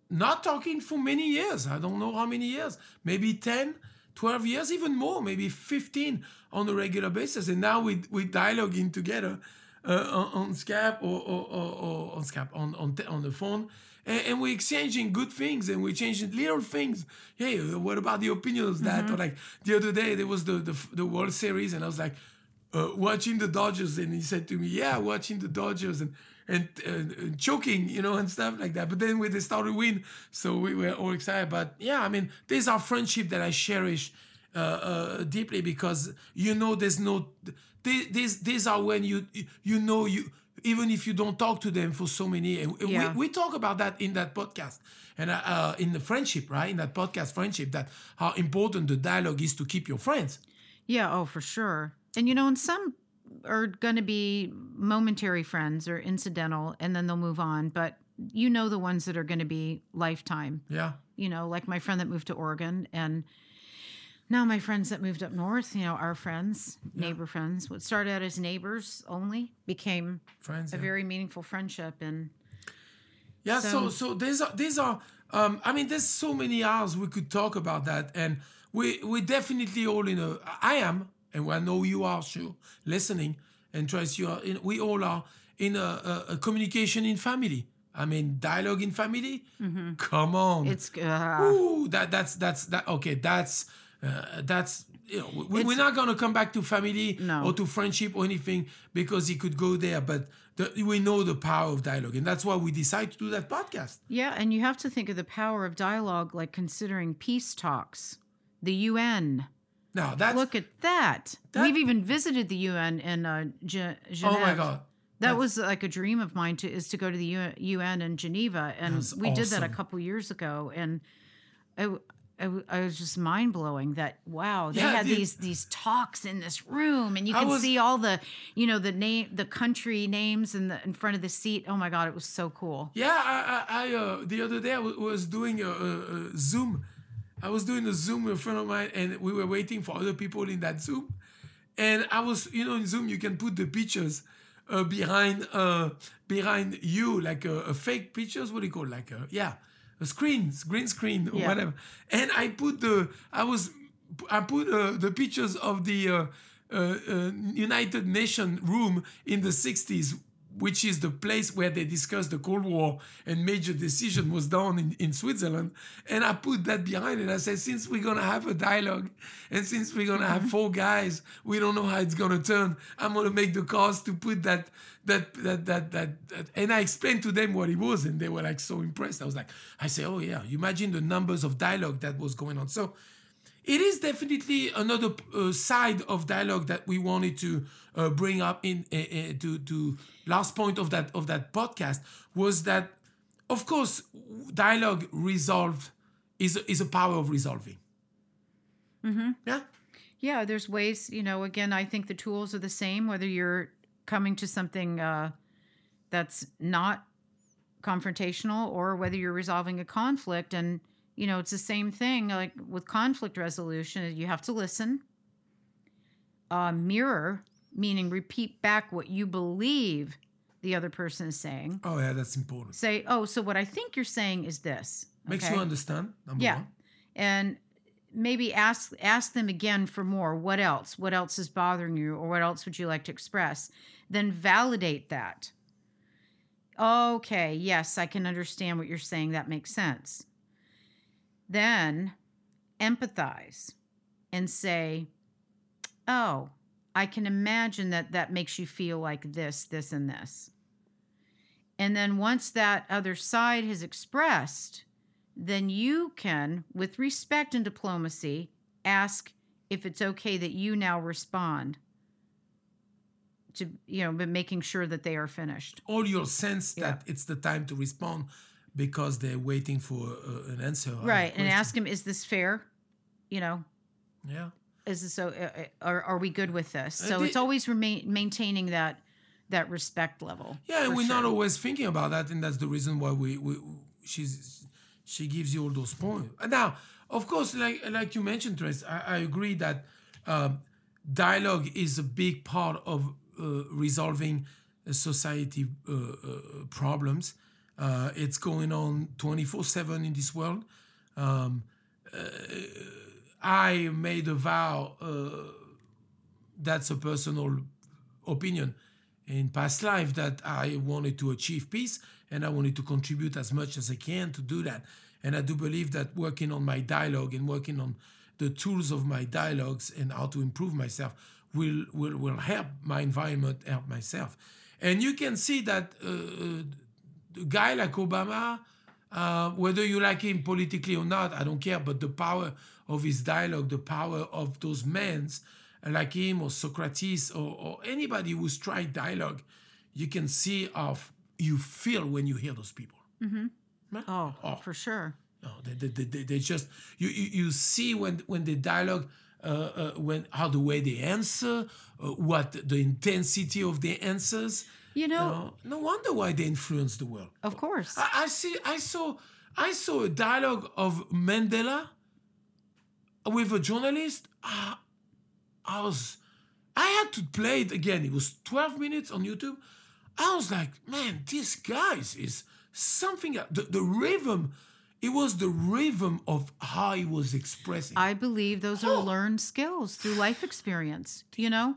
not talking for many years. I don't know how many years, maybe 10, 12 years, even more, maybe 15 on a regular basis. And now we, we dialoguing together uh, on, on Skype or, or, or, or on Skype, on, on, on the phone. And, and we're exchanging good things and we're changing little things. Hey, what about the opinion of that? Or like the other day, there was the, the, the World Series, and I was like, uh, watching the Dodgers, and he said to me, "Yeah, watching the Dodgers and and, uh, and choking, you know, and stuff like that." But then when they started win, so we were all excited. But yeah, I mean, these are friendship that I cherish uh, uh, deeply because you know, there's no these these these are when you you know you even if you don't talk to them for so many and Yeah. we, we talk about that in that podcast and uh, uh, in the friendship right in that podcast friendship that how important the dialogue is to keep your friends Yeah, oh, for sure. And you know, in some are going to be momentary friends or incidental and then they'll move on, but you know the ones that are going to be lifetime. yeah You know, like my friend that moved to Oregon and now my friends that moved up north, you know, our friends, neighbor friends, what started out as neighbors only became friends a yeah. very meaningful friendship and Yeah, so So- so these are these are um I mean there's so many hours we could talk about that and we we definitely all in a I am and I know you are sure listening and Trace you are in, we all are in a, a, a communication in family. I mean dialogue in family. Come on. it's uh, Ooh, that that's that's that okay, that's uh, that's you know, we, we're not gonna come back to family No. or to friendship or anything because he could go there, but the, we know the power of dialogue, and that's why we decide to do that podcast. Yeah, and you have to think of the power of dialogue like considering peace talks, the UN. Now that's Look at that. That- We've even visited the UN in uh, Ge- Geneva. oh my god, That was like a dream of mine to is to go to the UN in Geneva, and we did that a couple years ago, and I, w- I was just mind blowing that wow they Yeah, had dude. these these talks in this room, and you can was- see all the you know the name the country names in the in front of the seat. Oh my god, it was so cool. Yeah, I, I, I uh, the other day I w- was doing a, a, a Zoom. I was doing a Zoom with a friend of mine, and we were waiting for other people in that Zoom. And I was, you know, in Zoom you can put the pictures uh, behind uh, behind you, like a, a fake pictures. What do you call like a yeah, a screen, green screen or Yeah. whatever. And I put the I was I put uh, the pictures of the uh, uh, uh, United Nation room in the 60s, which is the place where they discussed the Cold War and major decision was done in, in Switzerland. And I put that behind it. I said, since we're going to have a dialogue and since we're going to have four guys, we don't know how it's going to turn. I'm to make the cost to put that, that, that, that, that, that. And I explained to them what it was and they were like so impressed. I was like, I say, oh yeah, imagine the numbers of dialogue that was going on. So, it is definitely another uh, side of dialogue that we wanted to uh, bring up in uh, to to last point of that of that podcast was that of course dialogue resolve is is a power of resolving mm-hmm. yeah Yeah, there's ways, you know, again, I think the tools are the same, whether you're coming to something uh, that's not confrontational or whether you're resolving a conflict. And, you know, it's the same thing like with conflict resolution, you have to listen, uh, mirror, meaning repeat back what you believe the other person is saying. oh yeah that's important. Say, oh, so what I think you're saying is this. makes you understand number Yeah. one. And maybe ask ask them again for more. What else? What else is bothering you or what else would you like to express? Then validate that. Okay yes i can understand what you're saying. That makes sense. Then empathize and say oh i can imagine that that makes you feel like this this and this and then once that other side has expressed then you can, with respect and diplomacy, ask if it's okay that you now respond to, you know, but making sure that they are finished. or you'll sense Yeah. that it's the time to respond because they're waiting for uh, an answer Right. And ask them, is this fair? You know, yeah is this so, uh, uh, are, are we good with this? Uh, So the- it's always remain, maintaining that, that respect level. Yeah, and we're not always thinking about that, and that's the reason why we, we she's she gives you all those points. And Now, of course, like like you mentioned, Trace, I, I agree that um, dialogue is a big part of uh, resolving uh, society uh, uh, problems. Uh, it's going on twenty four seven in this world. Um, uh, I made a vow. Uh, that's a personal opinion in past life that I wanted to achieve peace and I wanted to contribute as much as I can to do that. And I do believe that working on my dialogue and working on the tools of my dialogues and how to improve myself will will, will help my environment, help myself. And you can see that uh, a guy like Obama, uh, whether you like him politically or not, I don't care, but the power of his dialogue, the power of those men like him or Socrates or, or anybody who's tried dialogue, you can see how you feel when you hear those people. Oh, oh, for sure. No, they, they, they, they- they just you, you you see when when the dialogue uh, uh, when how the way they answer, uh, what the intensity of their answers. You know, know, no wonder why they influence the world. of course. I, I see. I saw. I saw a dialogue of Mandela with a journalist. Ah, I was. I had to play it again. It was 12 minutes on YouTube. I was like, man, this guy is something. The, the rhythm. It was the rhythm of how he was expressing. I I believe those are Oh. learned skills through life experience. You know,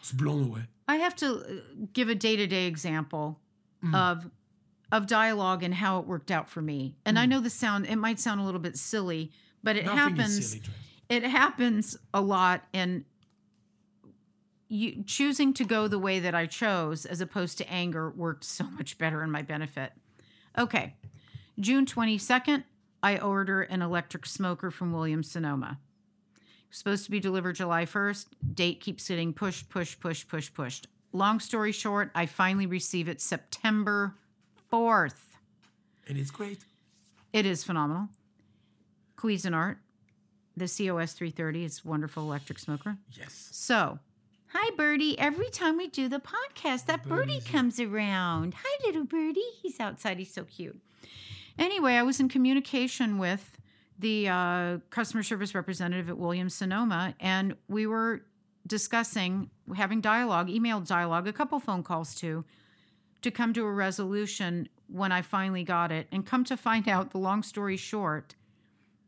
was blown away. I have to uh, give a day to day example Mm. of of dialogue and how it worked out for me. And Mm. I know the sound it might sound a little bit silly, but it Nothing happens. silly. It happens a lot, and you choosing to go the way that I chose as opposed to anger worked so much better in my benefit. Okay, June twenty second, I order an electric smoker from Williams Sonoma. Supposed to be delivered July 1st. Date keeps getting pushed, pushed, pushed, pushed, pushed. Long story short, I finally receive it September 4th. And it's great. It is phenomenal. Cuisinart, the COS 330, is wonderful electric smoker. Yes. So, hi, Birdie. Every time we do the podcast, that birdie comes around. Hi, little birdie. He's outside. He's so cute. Anyway, I was in communication with the uh, customer service representative at Williams Sonoma, and we were discussing having dialogue, email dialogue, a couple phone calls too, to come to a resolution when I finally got it. And come to find out, the long story short,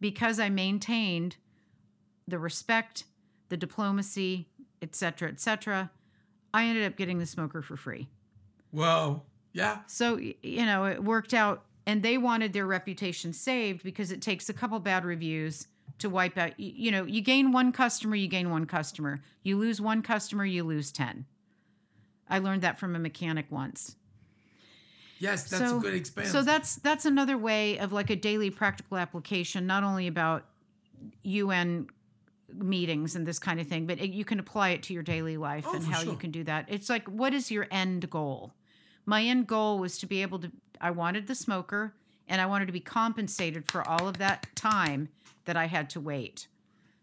because I maintained the respect, the diplomacy, et cetera, et cetera, I ended up getting the smoker for free. Wow. Yeah. So, you know, it worked out. And they wanted their reputation saved because it takes a couple bad reviews to wipe out. You know, you gain one customer, you gain one customer. You lose one customer, you lose 10. I learned that from a mechanic once. Yes, that's so, a good experience. So that's that's another way of like a daily practical application, not only about UN meetings and this kind of thing, but it, you can apply it to your daily life Oh, and how you can do that. It's like, what is your end goal? My end goal was to be able to. I wanted the smoker, and I wanted to be compensated for all of that time that I had to wait.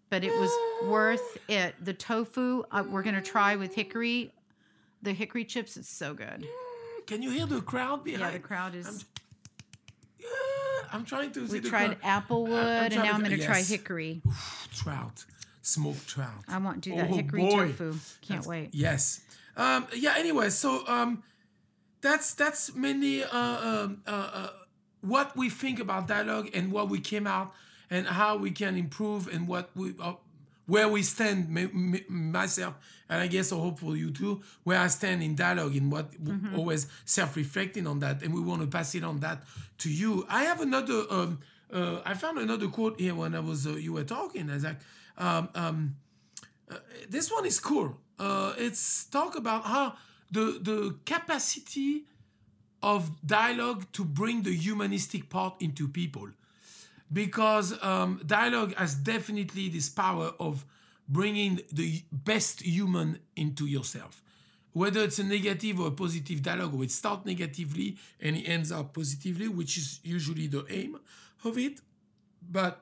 But it was worth it. The tofu uh, we're gonna try with hickory, the hickory chips. It's so good. Can you hear the crowd behind? Yeah, the crowd is. Yeah, I'm trying to see We tried crowd. applewood, and now to- I'm going to try yes. hickory. trout, smoked trout. I want to do that Oh, hickory boy. tofu. Can't wait. Yes. Um, yeah. Anyway, so um, that's that's mainly uh, um, uh, uh, what we think about dialogue and what we came out and how we can improve and what we uh, where we stand. Myself and I guess I hope for you too. Where I stand in dialogue and what Mm-hmm. always self-reflecting on that, and we want to pass it on that to you. I have another. Um, uh, I found another quote here when I was uh, you were talking. I was like. Um, um, this one is cool. Uh, it's talk about how the the capacity of dialogue to bring the humanistic part into people, because um, dialogue has definitely this power of bringing the best human into yourself. Whether it's a negative or a positive dialogue, or it starts negatively and it ends up positively, which is usually the aim of it. But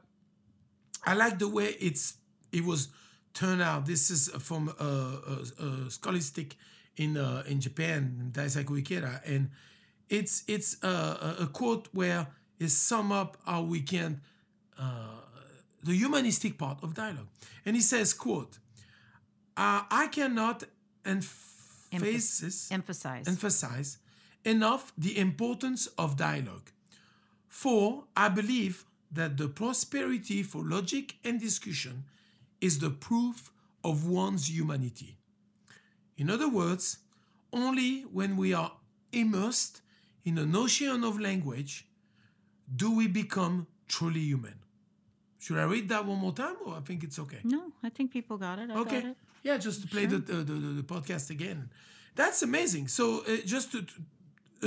I like the way it's it was turned out. This is from a, a, a scholastic in uh, in Japan, Daisaku Ikeda, and it's it's a, a, quote where it sum up how we can uh, the humanistic part of dialogue, and he says, "quote uh, I cannot emphasize Emphasize. emphasize enough the importance of dialogue. For I believe that the prosperity for logic and discussion is the proof of one's humanity. In other words, only when we are immersed in an ocean of language do we become truly human. Should I read that one more time or I think it's okay? No, I think people got it. I Okay. got it. Yeah, just to play the, the, the, the podcast again. That's amazing. So, uh, just to, to-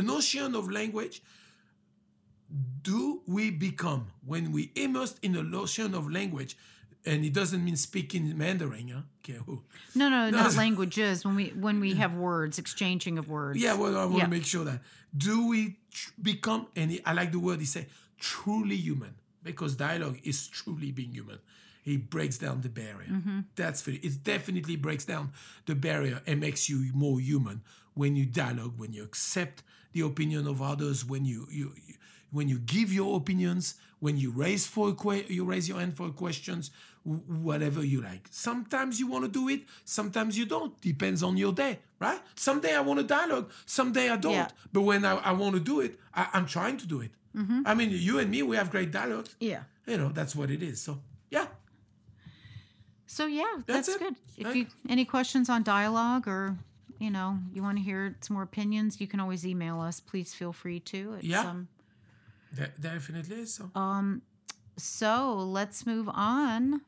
an ocean of language. Do we become when we immersed in an ocean of language? And it doesn't mean speaking Mandarin, huh? Okay. oh. No, no, not *laughs* languages. When we when we have words, exchanging of words. Yeah, well, I want Yeah. to make sure that. Do we tr- become, and I like the word he said, truly human, because dialogue is truly being human. It breaks down the barrier. Mm-hmm. That's for it. definitely breaks down the barrier and makes you more human when you dialogue, when you accept the opinion of others, when you you, you when you give your opinions, when you raise for que- you raise your hand for questions, whatever you like. Sometimes you want to do it, sometimes you don't. Depends on your day, right? Someday I want to dialogue, someday I don't. Yeah. But when I, I want to do it, I, I'm trying to do it. I mean, you and me, we have great dialogues. Yeah. You know, that's what it is. So, yeah. So yeah, That's that's, good. If Right. you any questions on dialogue or you know you want to hear some more opinions, you can always email us. Please feel free to. It's, Yeah. Um, De- definitely. So, Um, so let's move on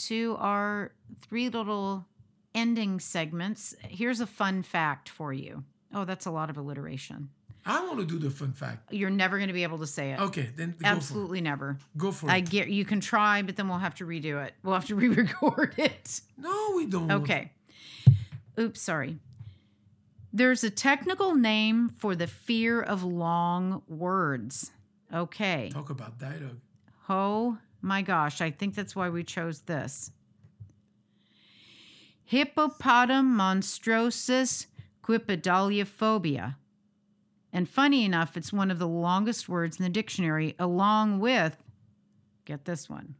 to our three little ending segments. Here's a fun fact for you. Oh, that's a lot of alliteration. I want to do the fun fact. You're never going to be able to say it. Okay, then go Absolutely never. for it. Go for I get you can try, but then we'll have to redo it. We'll have to *laughs* re-record it. no, we don't. Okay. Oops, sorry. There's a technical name for the fear of long words. Okay. Talk about dialogue. Oh my gosh, I think that's why we chose this. Hippopotam monstrosus quipedaliophobia. And funny enough, it's one of the longest words in the dictionary, along with, get this one,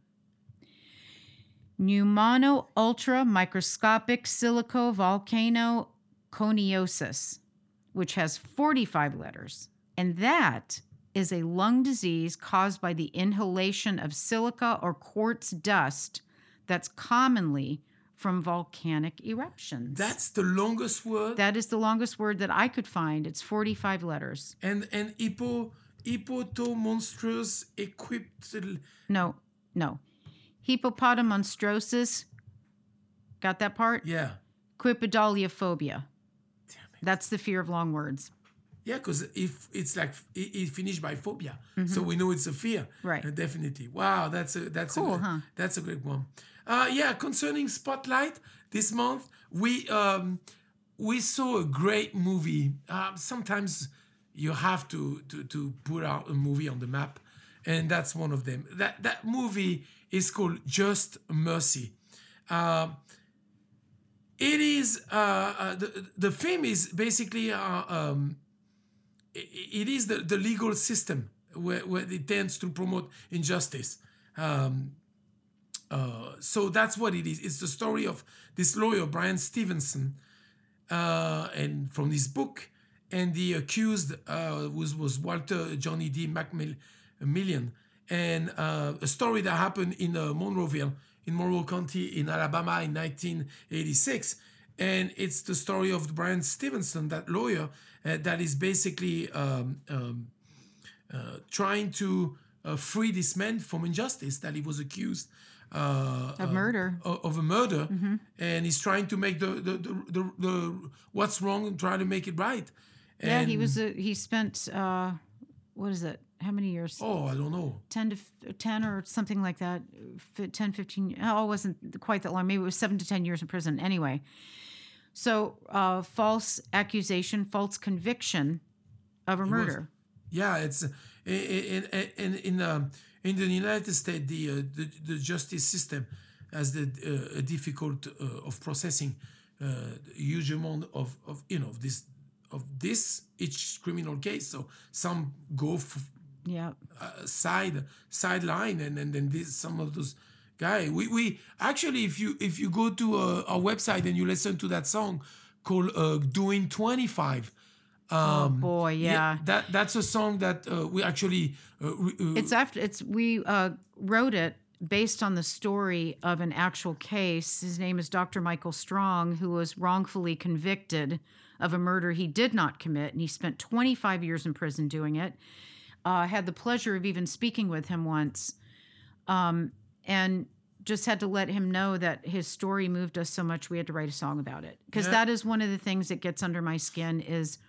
pneumono ultra microscopic silico volcano coniosis, which has 45 letters. And that is a lung disease caused by the inhalation of silica or quartz dust that's commonly from volcanic eruptions. That's the longest word. that is the longest word that I could find. It's 45 letters. and and hippo hippoto monstrous equipped. No, no. Hippopotam monstrosus. Got that part? Yeah, it. That's the fear of long words. Yeah, because if it's like it, it finished by phobia, so we know it's a fear. Mm-hmm. Right. Uh, definitely. Wow, that's a that's Cool, a huh? that's a great one. Uh, yeah, concerning Spotlight this month, we um we saw a great movie. Uh, sometimes you have to to to put out a movie on the map, and that's one of them. That that movie is called Just Mercy. Um, it is uh, uh, the the film is basically uh, um, it is the, the legal system where, where it tends to promote injustice. Um, uh, so that's what it is. It's the story of this lawyer, Brian Stevenson, uh, and from this book, and the accused uh, was, was Walter Johnny D. McMillian, and uh, a story that happened in uh, Monroeville, in Monroe County, in Alabama, in 1986. And it's the story of Brian Stevenson, that lawyer, that is basically um, um, uh, trying to uh, free this man from injustice that he was accused uh, Of murder. of a murder, and he's trying to make the the, the, the, the what's wrong and try to make it right. yeah, he was. A, he spent. Uh, what is it? How many years? Oh, I don't know. 10 to f- 10 or something like that F- 10 15 oh it wasn't quite that long maybe it was 7 to 10 years in prison anyway so uh, false accusation false conviction of a murder Yeah, it's in in in in, um, in the United States the, uh, the the justice system has the uh, a difficult uh, of processing uh, huge amount of, of you know this of this each criminal case. So some go f- yeah uh, side sideline and and then this some of those guy we we actually if you if you go to uh, our website and you listen to that song called uh, doing 25 oh boy, yeah. that that's a song that uh, we actually uh, re- uh, It's after it's we uh, wrote it based on the story of an actual case. His name is Dr. Michael Strong, who was wrongfully convicted of a murder he did not commit, and he spent 25 years in prison doing it. Uh, I had the pleasure of even speaking with him once, um, and just had to let him know that his story moved us so much we had to write a song about it because Yeah. that is one of the things that gets under my skin is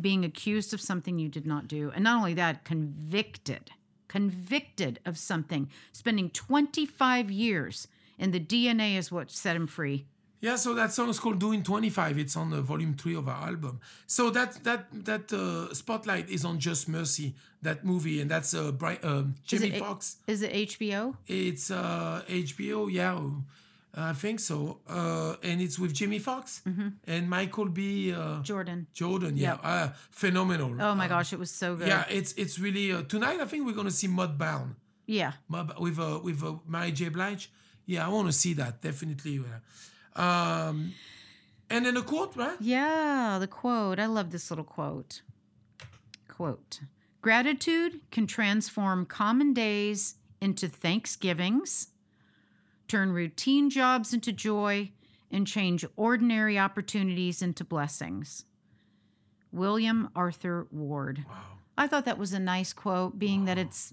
being accused of something you did not do. And not only that, convicted, convicted of something, spending 25 years, and the DNA is what set him free. Yeah, so that song is called "Doing 25." It's on the volume three of our album. So that that that uh, spotlight is on Just Mercy, that movie, and that's uh, Bright, uh, Jamie Foxx. Is it HBO? It's uh, HBO, yeah, I think so, uh, and it's with Jamie Foxx Mm-hmm. and Michael B. Uh, Jordan. Jordan. Yeah, uh, phenomenal. Oh my Uh, gosh, it was so good. Yeah, it's it's really uh, tonight. I think we're gonna see Mudbound. Yeah. Mud- with uh, with uh, Mary J. Blige. Yeah, I want to see that definitely. Um, and then a quote, right? Yeah, the quote. I love this little quote. Quote Gratitude can transform common days into Thanksgivings, turn routine jobs into joy, and change ordinary opportunities into blessings. William Arthur Ward. Wow. I thought that was a nice quote, being that it's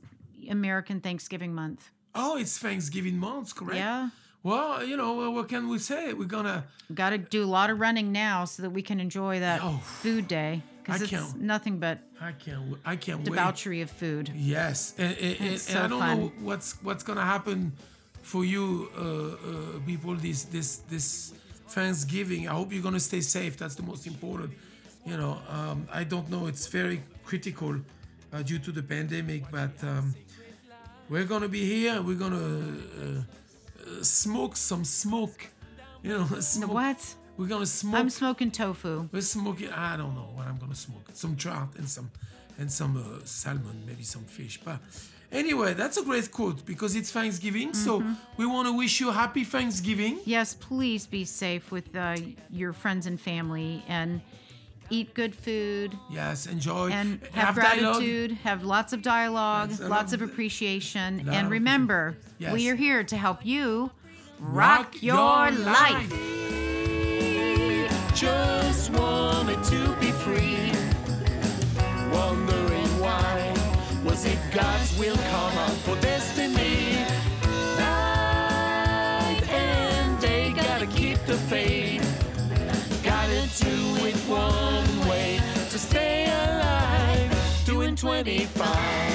American Thanksgiving month. Oh, it's Thanksgiving month, correct? Yeah. Well, you know, what can we say? We're gonna. Got to do a lot of running now so that we can enjoy that Oh. food day because it's can't- nothing but I can't. I can't wait. debauchery of food. Yes, and, and, and, It's and I don't fun. know what's what's gonna happen for you, uh, uh, people. This this this Thanksgiving. I hope you're gonna stay safe. That's the most important. You know, um, I don't know. It's very critical uh, due to the pandemic, but um, we're gonna be here. We're gonna uh, smoke some smoke. You know, *laughs* smoke. What? We're gonna smoke. I'm smoking tofu. We're smoking. I don't know what I'm gonna smoke. Some trout and some, and some uh, salmon, maybe some fish. But anyway, that's a great quote because it's Thanksgiving. So Mm-hmm. we want to wish you happy Thanksgiving. Yes, please be safe with uh, your friends and family and eat good food Yes, enjoy and have, dialogue. gratitude, have lots of dialogue, Yes, lots of appreciation, Lot and remember, Yes. we are here to help you Rock rock, your, your life. life. just wanted to be free. Wondering why was it God's will come up for 25.